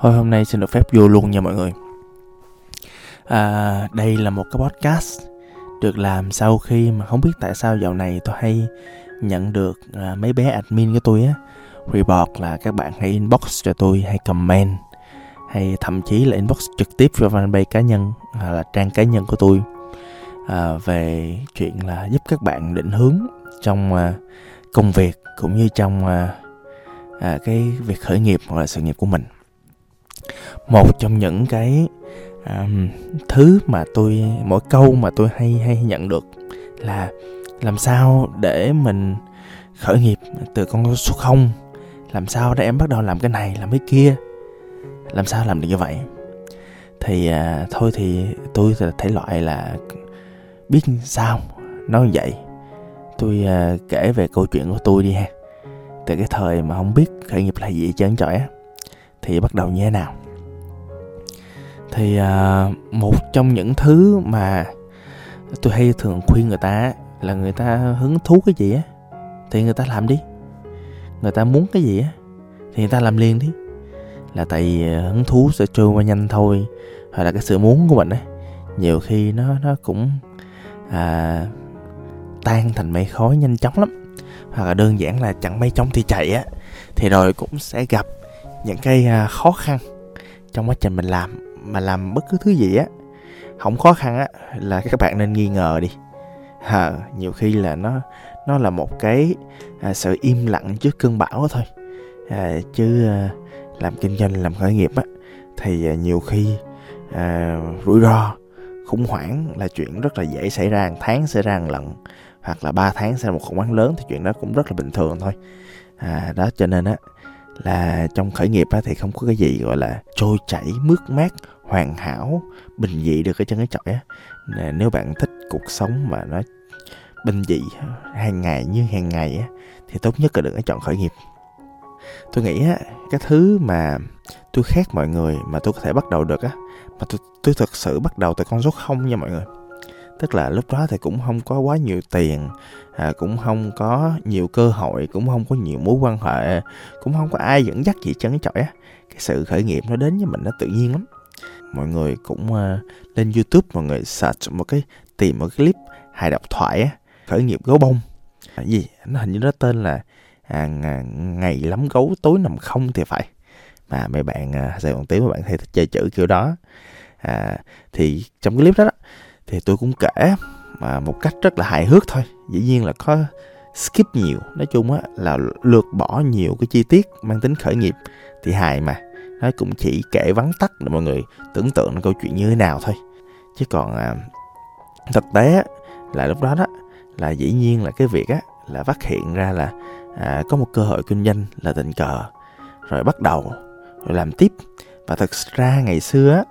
Thôi hôm nay xin được phép vô luôn nha mọi người. À, Đây là một cái podcast Được làm sau khi mà không biết tại sao dạo này tôi hay nhận được à, mấy bé admin của tôi á Report là các bạn hay inbox cho tôi hay comment Hay thậm chí là inbox trực tiếp vào fanpage cá nhân hoặc là trang cá nhân của tôi à, Về chuyện là giúp các bạn định hướng trong à, công việc cũng như trong à, à, cái việc khởi nghiệp hoặc là sự nghiệp của mình một trong những cái um, thứ mà tôi mỗi câu mà tôi hay hay nhận được là làm sao để mình khởi nghiệp từ con số không? Làm sao để em bắt đầu làm cái này làm cái kia? Làm sao làm được như vậy? Thì à, thôi thì tôi thể loại là biết sao nói vậy. Tôi à, kể về câu chuyện của tôi đi ha. Từ cái thời mà không biết khởi nghiệp là gì trơn trọi á thì bắt đầu như thế nào? Thì à, một trong những thứ mà tôi hay thường khuyên người ta là người ta hứng thú cái gì á thì người ta làm đi. Người ta muốn cái gì á thì người ta làm liền đi. Là tại vì à, hứng thú sẽ trôi qua nhanh thôi hoặc là cái sự muốn của mình á nhiều khi nó nó cũng à, tan thành mây khói nhanh chóng lắm. Hoặc là đơn giản là chẳng mấy chóng thì chạy á thì rồi cũng sẽ gặp những cái à, khó khăn trong quá trình mình làm mà làm bất cứ thứ gì á không khó khăn á là các bạn nên nghi ngờ đi. À, nhiều khi là nó nó là một cái à, sự im lặng trước cơn bão thôi. À, chứ à, làm kinh doanh làm khởi nghiệp á thì à, nhiều khi à, rủi ro khủng hoảng là chuyện rất là dễ xảy ra hàng tháng xảy ra hàng lần hoặc là ba tháng xảy ra một khủng hoảng lớn thì chuyện đó cũng rất là bình thường thôi. À, đó cho nên á là trong khởi nghiệp á, thì không có cái gì gọi là trôi chảy mướt mát hoàn hảo bình dị được ở chân cái chọi á. Nếu bạn thích cuộc sống mà nó bình dị hàng ngày như hàng ngày á thì tốt nhất là đừng có chọn khởi nghiệp. Tôi nghĩ á cái thứ mà tôi khác mọi người mà tôi có thể bắt đầu được á mà tôi tôi thực sự bắt đầu từ con số không nha mọi người tức là lúc đó thì cũng không có quá nhiều tiền à, cũng không có nhiều cơ hội cũng không có nhiều mối quan hệ cũng không có ai dẫn dắt gì trơn trọi á. Cái sự khởi nghiệp nó đến với mình nó tự nhiên lắm. Mọi người cũng uh, lên youtube mọi người search một cái tìm một cái clip hài độc thoại á khởi nghiệp gấu bông. À, gì? Nó hình như nó tên là à, ngày lắm gấu tối nằm không thì phải. Mà mấy bạn à, sài gòn tiếng mấy bạn hay thích chơi chữ kiểu đó. À, thì trong cái clip đó, đó thì tôi cũng kể mà một cách rất là hài hước thôi. Dĩ nhiên là có skip nhiều. Nói chung á là lược bỏ nhiều cái chi tiết mang tính khởi nghiệp thì hài mà. Nó cũng chỉ kể vắn tắt để mọi người tưởng tượng câu chuyện như thế nào thôi. Chứ còn à, thực tế á, là lúc đó đó là dĩ nhiên là cái việc á là phát hiện ra là à, có một cơ hội kinh doanh là tình cờ. Rồi bắt đầu rồi làm tiếp. Và thật ra ngày xưa á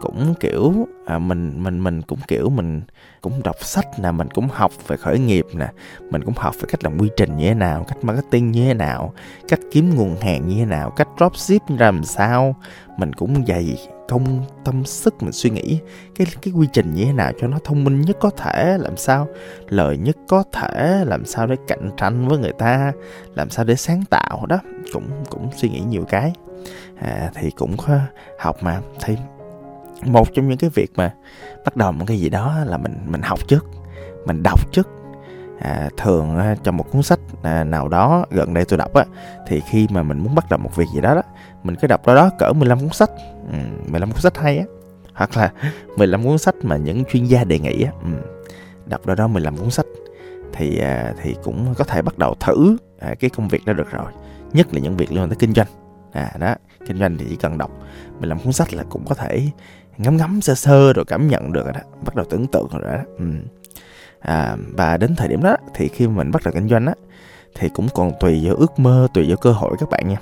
cũng kiểu à, mình mình mình cũng kiểu mình cũng đọc sách nè mình cũng học về khởi nghiệp nè mình cũng học về cách làm quy trình như thế nào cách marketing như thế nào cách kiếm nguồn hàng như thế nào cách dropship làm sao. Mình cũng dày công tâm sức mình suy nghĩ cái cái quy trình như thế nào cho nó thông minh nhất có thể làm sao lời nhất có thể làm sao để cạnh tranh với người ta làm sao để sáng tạo đó. Cũng cũng suy nghĩ nhiều cái. À, thì cũng có học mà thì một trong những cái việc mà bắt đầu một cái gì đó là mình mình học trước mình đọc trước. À, thường à, trong một cuốn sách à, nào đó gần đây tôi đọc á thì khi mà mình muốn bắt đầu một việc gì đó đó mình cứ đọc đó đó cỡ 15 cuốn sách. Ừ, 15 cuốn sách hay á. Hoặc là 15 cuốn sách mà những chuyên gia đề nghị á ừ, đọc đó đó 15 cuốn sách. Thì à, thì cũng có thể bắt đầu thử à, cái công việc đó được rồi. Nhất là những việc liên quan tới kinh doanh. À đó kinh doanh thì chỉ cần đọc 15 cuốn sách là cũng có thể ngắm ngắm sơ sơ rồi cảm nhận được rồi đó bắt đầu tưởng tượng rồi đó. Ừ. à, và đến thời điểm đó thì khi mình bắt đầu kinh doanh á thì cũng còn tùy vào ước mơ tùy vào cơ hội các bạn nha.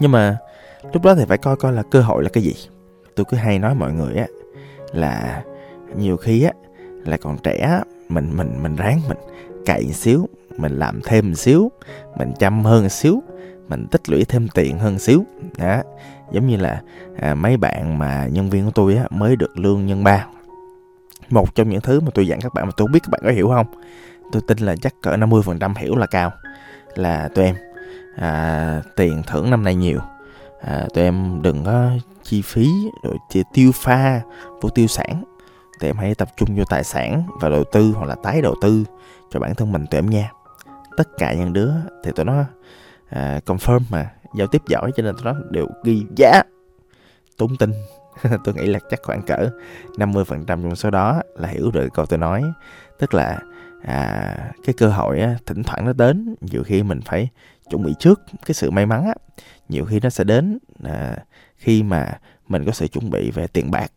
Nhưng mà lúc đó thì phải coi coi là cơ hội là cái gì. Tôi cứ hay nói mọi người á là nhiều khi á là còn trẻ mình mình mình ráng mình cày một xíu mình làm thêm một xíu mình chăm hơn một xíu mình tích lũy thêm tiền hơn xíu. Đó giống như là à, mấy bạn mà nhân viên của tôi á, mới được lương nhân ba. Một trong những thứ mà tôi dặn các bạn mà tôi không biết các bạn có hiểu không? Tôi tin là chắc cỡ 50% hiểu là cao là tụi em à, tiền thưởng năm nay nhiều. À, tụi em đừng có chi phí rồi tiêu pha vô tiêu sản. Tụi em hãy tập trung vô tài sản và đầu tư hoặc là tái đầu tư cho bản thân mình tụi em nha. Tất cả những đứa thì tụi nó à, confirm mà giao tiếp giỏi cho nên tụi nó đều ghi giá. Tốn tin. Tôi nghĩ là chắc khoảng cỡ 50% trong số đó là hiểu được câu tôi nói. Tức là à, cái cơ hội á, thỉnh thoảng nó đến nhiều khi mình phải chuẩn bị trước cái sự may mắn á, nhiều khi nó sẽ đến à, khi mà mình có sự chuẩn bị về tiền bạc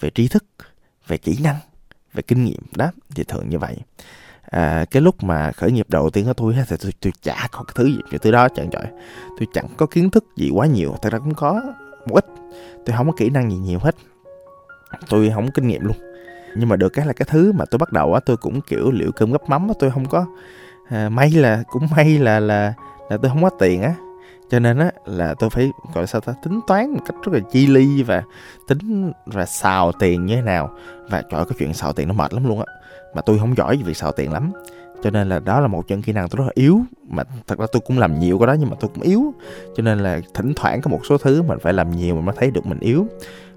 về trí thức về kỹ năng về kinh nghiệm đó thì thường như vậy à, cái lúc mà khởi nghiệp đầu tiên của tôi thì tôi, tôi chả có cái thứ gì cái thứ đó chẳng trời. Tôi chẳng có kiến thức gì quá nhiều thật ra cũng có một ít. Tôi không có kỹ năng gì nhiều hết. Tôi không có kinh nghiệm luôn. Nhưng mà được cái là cái thứ mà tôi bắt đầu á tôi cũng kiểu liệu cơm gấp mắm á tôi không có à, may là cũng may là là là tôi không có tiền á. Cho nên á là tôi phải gọi sao ta tính toán một cách rất là chi ly và tính và xào tiền như thế nào. Và trời cái chuyện xào tiền nó mệt lắm luôn á mà tôi không giỏi về việc xào tiền lắm. Cho nên là đó là một chân kỹ năng tôi rất là yếu. Mà thật ra tôi cũng làm nhiều cái đó nhưng mà tôi cũng yếu. Cho nên là thỉnh thoảng có một số thứ mình phải làm nhiều mình mới thấy được mình yếu.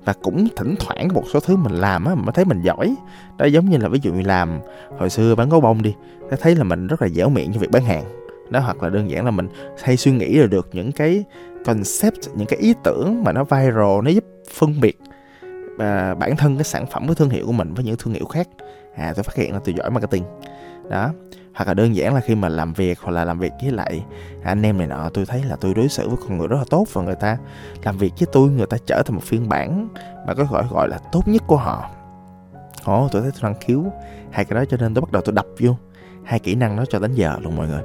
Và cũng thỉnh thoảng có một số thứ mình làm á mình mới thấy mình giỏi. Đó, giống như là ví dụ như làm, hồi xưa bán gấu bông đi thấy là mình rất là dẻo miệng cho việc bán hàng. Đó, hoặc là đơn giản là mình hay suy nghĩ được những cái concept, những cái ý tưởng mà nó viral, nó giúp phân biệt à, bản thân cái sản phẩm cái thương hiệu của mình với những thương hiệu khác. À tôi phát hiện là tôi giỏi marketing. Đó hoặc là đơn giản là khi mà làm việc hoặc là làm việc với lại anh em này nọ tôi thấy là tôi đối xử với con người rất là tốt và người ta làm việc với tôi người ta trở thành một phiên bản mà có gọi gọi là tốt nhất của họ. Ồ tôi thấy tôi năng khiếu. Hai cái đó cho nên tôi bắt đầu tôi đập vô hai kỹ năng đó cho đến giờ luôn mọi người.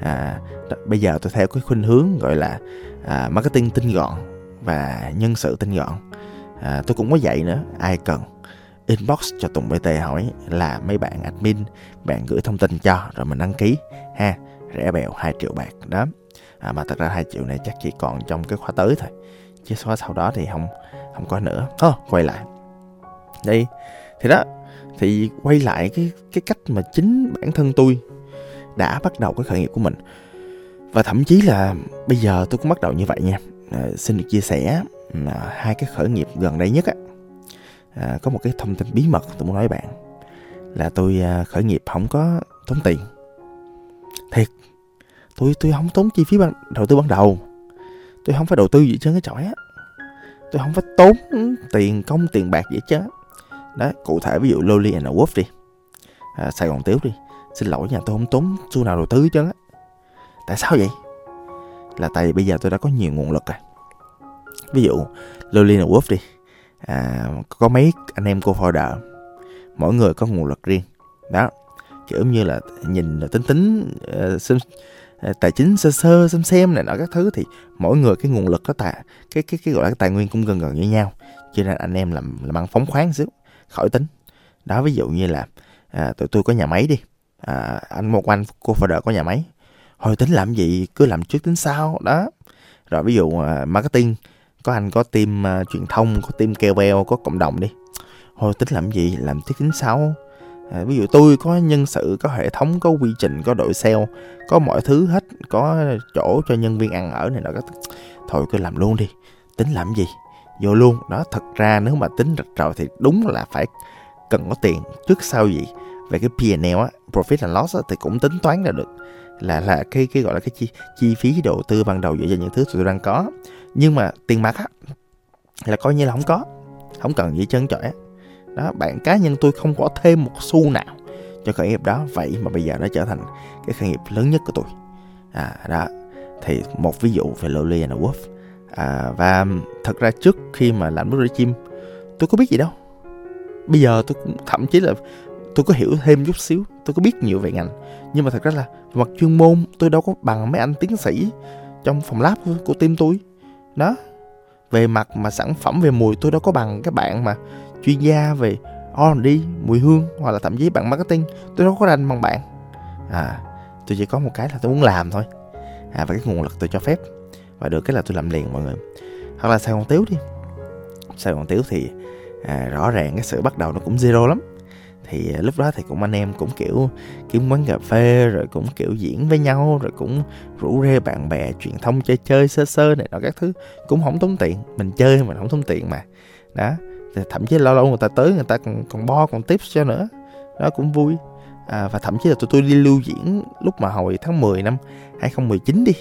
À, đó, bây giờ tôi theo cái khuynh hướng gọi là à, marketing tinh gọn và nhân sự tinh gọn à, tôi cũng có dạy nữa. Ai cần? Inbox cho Tùng BT hỏi là mấy bạn admin bạn gửi thông tin cho rồi mình đăng ký ha. Rẻ bèo 2 triệu bạc đó. À, mà thật ra 2 triệu này chắc chỉ còn trong cái khóa tới thôi. Chứ khóa sau đó thì không không có nữa. Thôi quay lại. Đây. Thì đó thì quay lại cái cái cách mà chính bản thân tôi đã bắt đầu cái khởi nghiệp của mình. Và thậm chí là bây giờ tôi cũng bắt đầu như vậy nha. À, xin được chia sẻ à, hai cái khởi nghiệp gần đây nhất á à, có một cái thông tin bí mật tôi muốn nói với bạn là tôi à, khởi nghiệp không có tốn tiền. Thiệt tôi tôi không tốn chi phí ban đầu tư ban đầu. Tôi không phải đầu tư gì trên cái chọi á. Tôi không phải tốn tiền công tiền bạc gì chứ đó cụ thể ví dụ Loli and Wolf đi à, Sài Gòn Tiếu đi xin lỗi nha tôi không tốn xu nào đầu tư chứ á. Tại sao vậy? Là tại vì bây giờ tôi đã có nhiều nguồn lực rồi ví dụ Loli Wolf đi. À, có mấy anh em cô founder mỗi người có nguồn lực riêng. Đó kiểu như là nhìn tính tính uh, xem, uh, tài chính sơ sơ xem xem này nọ các thứ thì mỗi người cái nguồn lực có tài cái cái cái gọi là cái tài nguyên cũng gần gần như nhau. Cho nên anh em làm làm ăn phóng khoáng xíu khỏi tính. Đó ví dụ như là à, tụi tôi có nhà máy đi. À, anh một anh cô founder có nhà máy. Hồi tính làm gì cứ làm trước tính sau đó. Rồi ví dụ uh, marketing có anh có team uh, truyền thông có team KOL có cộng đồng đi. Thôi tính làm gì làm tiếp tính sau à, ví dụ tôi có nhân sự có hệ thống có quy trình có đội sale có mọi thứ hết có chỗ cho nhân viên ăn ở này nọ thôi cứ làm luôn đi. Tính làm gì? Vô luôn. Đó thật ra nếu mà tính rạch ròi thì đúng là phải cần có tiền. Trước sau gì? Về cái P&L á profit and loss á, thì cũng tính toán ra được là là cái cái gọi là cái chi chi phí đầu tư ban đầu dựa trên những thứ tụi tôi đang có. Nhưng mà tiền mặt á là coi như là không có không cần gì chân trọi đó bạn cá nhân tôi không có thêm một xu nào cho khởi nghiệp đó. Vậy mà bây giờ nó trở thành cái khởi nghiệp lớn nhất của tôi. À đó thì một ví dụ về Lolly and Wolf. À, và thật ra trước khi mà làm bước rửa chim tôi có biết gì đâu. Bây giờ tôi cũng thậm chí là tôi có hiểu thêm chút xíu tôi có biết nhiều về ngành. Nhưng mà thật ra là mặt chuyên môn tôi đâu có bằng mấy anh tiến sĩ trong phòng lab của team tôi. Đó về mặt mà sản phẩm về mùi tôi đâu có bằng các bạn mà chuyên gia về R&D mùi hương hoặc là thậm chí bạn marketing tôi đâu có rành bằng bạn. À tôi chỉ có một cái là tôi muốn làm thôi. À và cái nguồn lực tôi cho phép. Và được cái là tôi làm liền mọi người. Hoặc là sài gòn tiếu đi. Sài gòn tiếu thì à, rõ ràng cái sự bắt đầu nó cũng zero lắm thì à, lúc đó thì cũng anh em cũng kiểu kiếm quán cà phê rồi cũng kiểu diễn với nhau rồi cũng rủ rê bạn bè truyền thông chơi chơi sơ sơ này nọ các thứ. Cũng không tốn tiền mình chơi mình không tốn tiền mà. Đó thì thậm chí lâu lâu người ta tới người ta còn còn bo còn tips cho nữa. Đó cũng vui. À, và thậm chí là tụi tôi đi lưu diễn lúc mà hồi tháng 10 năm 2019 đi.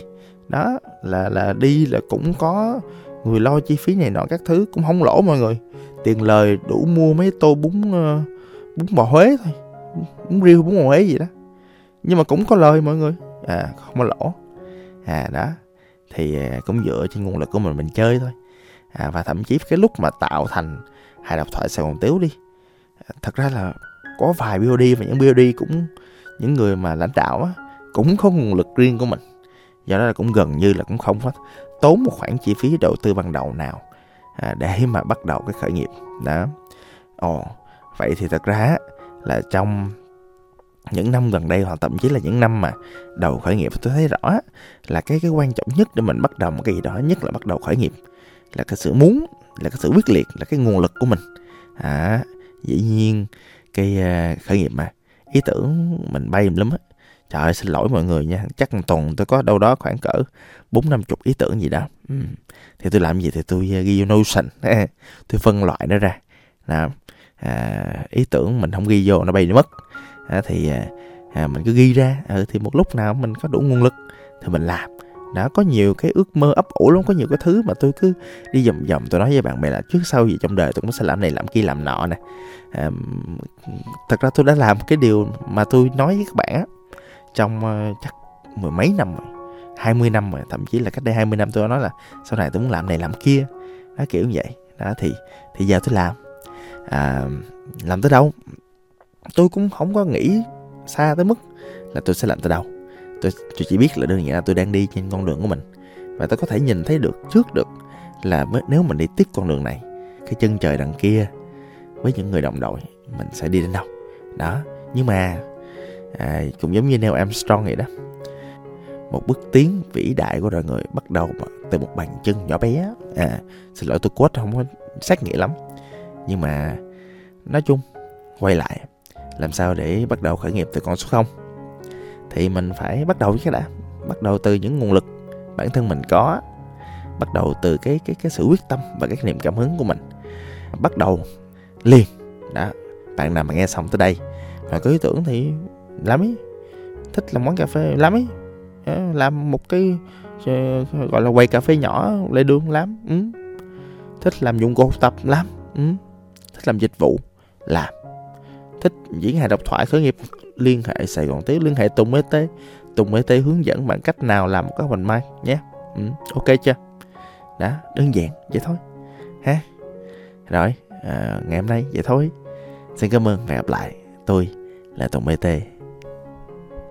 Đó là là đi là cũng có người lo chi phí này nọ các thứ cũng không lỗ mọi người. Tiền lời đủ mua mấy tô bún uh, bún bò Huế thôi. Bún riêu bún bò Huế gì đó. Nhưng mà cũng có lời mọi người. À không có lỗ. À đó. Thì à, cũng dựa trên nguồn lực của mình mình chơi thôi. À, và thậm chí cái lúc mà tạo thành hài độc thoại Sài Gòn Tiếu đi à, thật ra là có vài BOD và những BOD cũng những người mà lãnh đạo á, cũng có nguồn lực riêng của mình. Do đó là cũng gần như là cũng không hết tốn một khoản chi phí đầu tư ban đầu nào à, để mà bắt đầu cái khởi nghiệp. Đó. Ồ vậy thì thật ra là trong những năm gần đây hoặc thậm chí là những năm mà đầu khởi nghiệp tôi thấy rõ là cái cái quan trọng nhất để mình bắt đầu một cái gì đó nhất là bắt đầu khởi nghiệp là cái sự muốn là cái sự quyết liệt là cái nguồn lực của mình à, dĩ nhiên cái uh, khởi nghiệp mà ý tưởng mình bay lắm á trời ơi xin lỗi mọi người nha chắc một tuần tôi có đâu đó khoảng cỡ bốn năm chục ý tưởng gì đó ừ. thì tôi làm gì thì tôi uh, ghi vô notion tôi phân loại nó ra đó. À, ý tưởng mình không ghi vô nó bay đi mất. À, thì à, à mình cứ ghi ra à, thì một lúc nào mình có đủ nguồn lực thì mình làm. Đã có nhiều cái ước mơ ấp ủ lắm có nhiều cái thứ mà tôi cứ đi vòng vòng tôi nói với bạn bè là trước sau gì trong đời tôi cũng sẽ làm này làm kia làm nọ nè. À, thật ra tôi đã làm cái điều mà tôi nói với các bạn á trong uh, chắc mười mấy năm rồi 20 năm rồi thậm chí là cách đây 20 năm tôi nói là sau này tôi muốn làm này làm kia. Nó kiểu như vậy. Đó thì thì giờ tôi làm à, làm tới đâu? Tôi cũng không có nghĩ xa tới mức là tôi sẽ làm tới đâu. Tôi, tôi chỉ biết là đơn giản là tôi đang đi trên con đường của mình. Và tôi có thể nhìn thấy được trước được là nếu mình đi tiếp con đường này cái chân trời đằng kia với những người đồng đội mình sẽ đi đến đâu? Đó nhưng mà à, cũng giống như Neil Armstrong vậy đó. Một bước tiến vĩ đại của đời người bắt đầu từ một bàn chân nhỏ bé. À xin lỗi tôi quote không có sát nghĩa lắm nhưng mà nói chung, quay lại, làm sao để bắt đầu khởi nghiệp từ con số 0 thì mình phải bắt đầu với cái đã, bắt đầu từ những nguồn lực bản thân mình có, bắt đầu từ cái cái cái sự quyết tâm và cái niềm cảm hứng của mình bắt đầu liền đó, bạn nào mà nghe xong tới đây và có ý tưởng thì làm ấy thích làm quán cà phê, làm ấy làm một cái ờ, gọi là quầy cà phê nhỏ, lề đường lắm ừ. thích làm dụng cụ học tập lắm ừ thích làm dịch vụ làm thích diễn hài độc thoại khởi nghiệp liên hệ Sài Gòn Tiếu liên hệ Tùng ET Tùng ET hướng dẫn bạn cách nào làm một cái hoành mai nhé. Ừ, ok chưa? Đó đơn giản vậy thôi. Ha. Rồi à, ngày hôm nay vậy thôi. Xin cảm ơn và gặp lại. Tôi là Tùng ET